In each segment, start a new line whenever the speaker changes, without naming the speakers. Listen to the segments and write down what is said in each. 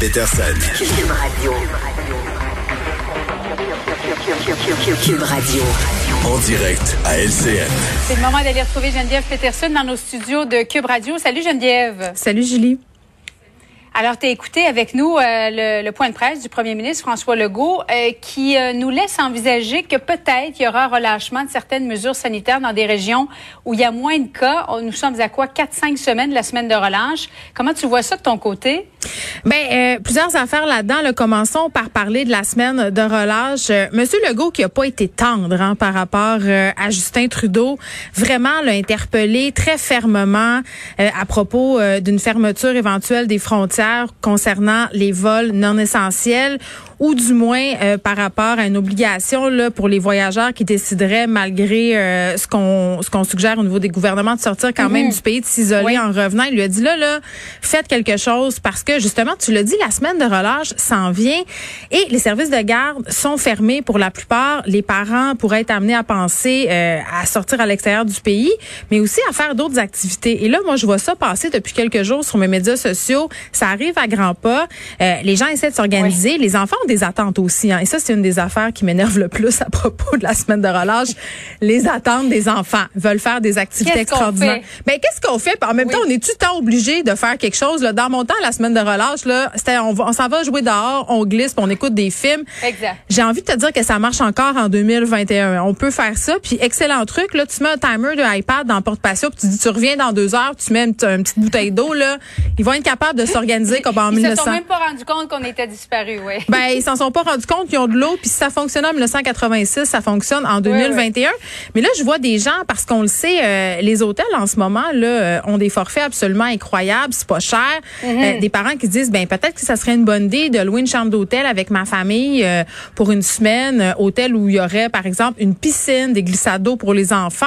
Peterson.
Cube Radio. Cube Radio.
En direct à LCN.
C'est le moment d'aller retrouver Geneviève Peterson dans nos studios de Cube Radio. Salut Geneviève.
Salut Julie.
Alors, tu as écouté avec nous euh, le, le, point de presse du premier ministre François Legault euh, qui euh, nous laisse envisager que peut-être il y aura un relâchement de certaines mesures sanitaires dans des régions où il y a moins de cas. Nous sommes à quoi? 4-5 semaines de la semaine de relâche. Comment tu vois ça de ton côté?
Ben, plusieurs affaires là-dedans. Là. Commençons par parler de la semaine de relâche. Monsieur Legault qui a pas été tendre hein, par rapport à Justin Trudeau, vraiment l'a interpellé très fermement à propos d'une fermeture éventuelle des frontières concernant les vols non essentiels ou du moins euh, par rapport à une obligation là pour les voyageurs qui décideraient malgré euh, ce qu'on ce qu'on suggère au niveau des gouvernements de sortir quand même mhm. du pays de s'isoler en revenant. Il lui a dit là là faites quelque chose parce que justement tu l'as dit la semaine de relâche s'en vient et les services de garde sont fermés pour la plupart. Les parents pourraient être amenés à penser euh, à sortir à l'extérieur du pays, mais aussi à faire d'autres activités. Et là moi je vois ça passer depuis quelques jours sur mes médias sociaux. Ça arrive à grands pas. les gens essaient de s'organiser. Les enfants des attentes aussi. Hein. Et ça, c'est une des affaires qui m'énerve le plus à propos de la semaine de relâche. Les attentes des enfants veulent faire des activités extraordinaires. Mais ben, qu'est-ce qu'on fait? En même temps, on est tout le temps obligé de faire quelque chose. Là? Dans mon temps, la semaine de relâche, là, c'était on, on s'en va jouer dehors, on glisse, on écoute des films.
Exact.
J'ai envie de te dire que ça marche encore en 2021. On peut faire ça. Puis excellent truc, là, tu mets un timer de iPad dans porte-patio, puis tu dis tu reviens dans deux heures, tu mets une, petite bouteille d'eau là. Ils vont être capables de s'organiser comme en
ils
1900.
Ils se sont même pas rendu compte qu'on était disparu, oui.
Ben ils s'en sont pas rendus compte qu'ils ont de l'eau. Puis si ça fonctionnait en 1986, ça fonctionne en 2021. Mais là, je vois des gens, parce qu'on le sait, euh, les hôtels en ce moment là euh, ont des forfaits absolument incroyables. C'est pas cher.
Mhm.
Euh, des parents qui disent, ben peut-être que ça serait une bonne idée de louer une chambre d'hôtel avec ma famille pour une semaine. hôtel où il y aurait, par exemple, une piscine, des glissades d'eau pour les enfants.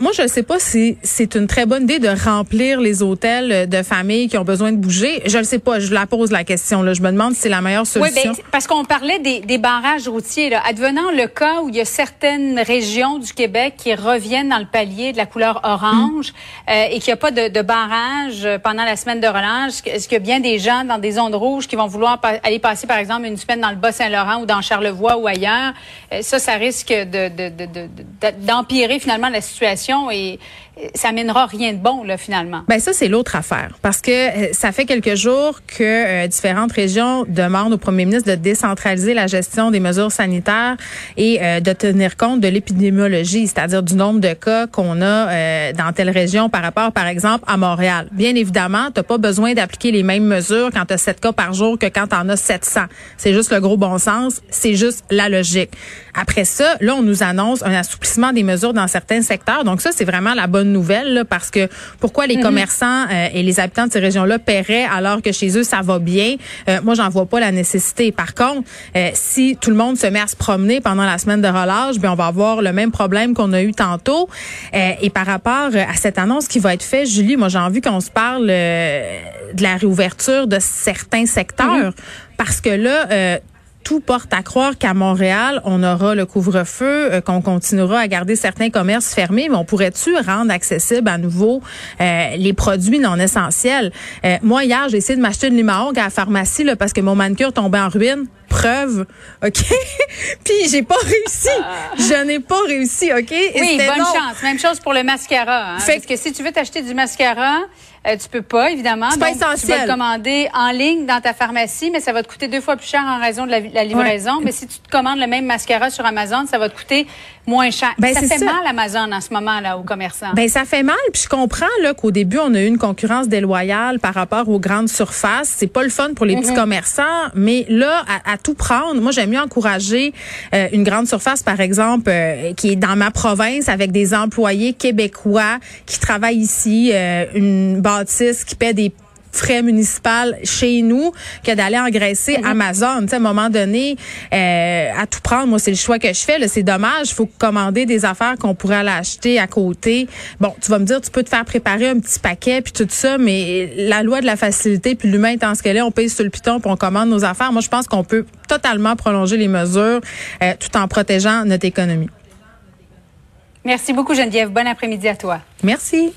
moi, je ne sais pas si c'est une très bonne idée de remplir les hôtels de familles qui ont besoin de bouger. Je ne sais pas. Je la pose la question. Là. Je me demande si c'est la meilleure solution.
Oui, ben, parce qu'on parlait des, barrages routiers. Là. Advenant le cas où il y a certaines régions du Québec qui reviennent dans le palier de la couleur orange euh, et qu'il n'y a pas de, de, barrage pendant la semaine de relâche, est-ce qu'il y a bien des gens dans des zones rouges qui vont vouloir aller passer, par exemple, une semaine dans le Bas-Saint-Laurent ou dans Charlevoix ou ailleurs? Euh, ça, ça risque d'empirer de, de, finalement la situation et ça mènera rien de bon finalement.
Ben ça c'est l'autre affaire parce que euh, ça fait quelques jours que différentes régions demandent au premier ministre de décentraliser la gestion des mesures sanitaires et euh, de tenir compte de l'épidémiologie, c'est-à-dire du nombre de cas qu'on a dans telle région par rapport par exemple à Montréal. Bien évidemment, tu pas besoin d'appliquer les mêmes mesures quand tu as 7 cas par jour que quand tu en as 700. C'est juste le gros bon sens, c'est juste la logique. Après ça, là on nous annonce un assouplissement des mesures dans certains secteurs. Donc ça c'est vraiment la bonne nouvelle parce que pourquoi les mhm. commerçants euh, et les habitants de ces régions-là paieraient alors que chez eux ça va bien? Euh, Moi, j'en vois pas la nécessité. Par contre, euh, si tout le monde se met à se promener pendant la semaine de relâche, bien on va avoir le même problème qu'on a eu tantôt. et par rapport à cette annonce qui va être faite, Julie, moi j'ai envie qu'on se parle de la réouverture de certains secteurs mhm. parce que là tout porte à croire qu'à Montréal, on aura le couvre-feu, euh, qu'on continuera à garder certains commerces fermés, mais on pourrait-tu rendre accessible à nouveau euh, les produits non essentiels? Euh, moi, hier, j'ai essayé de m'acheter une limaong à la pharmacie là, parce que mon manucure tombait en ruine. Preuve, OK? Puis j'ai pas réussi. Je n'ai pas réussi, OK?
oui, bonne chance. Même chose pour le mascara. Hein? Parce que si tu veux t'acheter du mascara, euh, tu peux pas, évidemment.
C'est pas essentiel.
Tu vas le commander en ligne dans ta pharmacie, mais ça va te coûter deux fois plus cher en raison de la, livraison. Mais si tu te commandes le même mascara sur Amazon, ça va te coûter moins cher. Ben, ça fait mal Amazon en ce moment là aux commerçants.
Ben ça fait mal, puis je comprends là qu'au début on a eu une concurrence déloyale par rapport aux grandes surfaces. C'est pas le fun pour les petits mm-hmm. commerçants, mais là à, tout prendre, moi j'aime mieux encourager euh, une grande surface par exemple euh, qui est dans ma province avec des employés québécois qui travaillent ici, une qui paie des frais municipaux chez nous que d'aller engraisser mhm. Amazon. à un moment donné, euh, à tout prendre, moi, c'est le choix que je fais. C'est dommage. Il faut commander des affaires qu'on pourrait aller acheter à côté. Bon, tu vas me dire, tu peux te faire préparer un petit paquet puis tout ça, mais la loi de la facilité puis l'humain étant ce qu'elle est, on paye sur le piton puis on commande nos affaires. Moi, je pense qu'on peut totalement prolonger les mesures euh, tout en protégeant notre économie.
Merci beaucoup, Geneviève. Bon après-midi à toi.
Merci.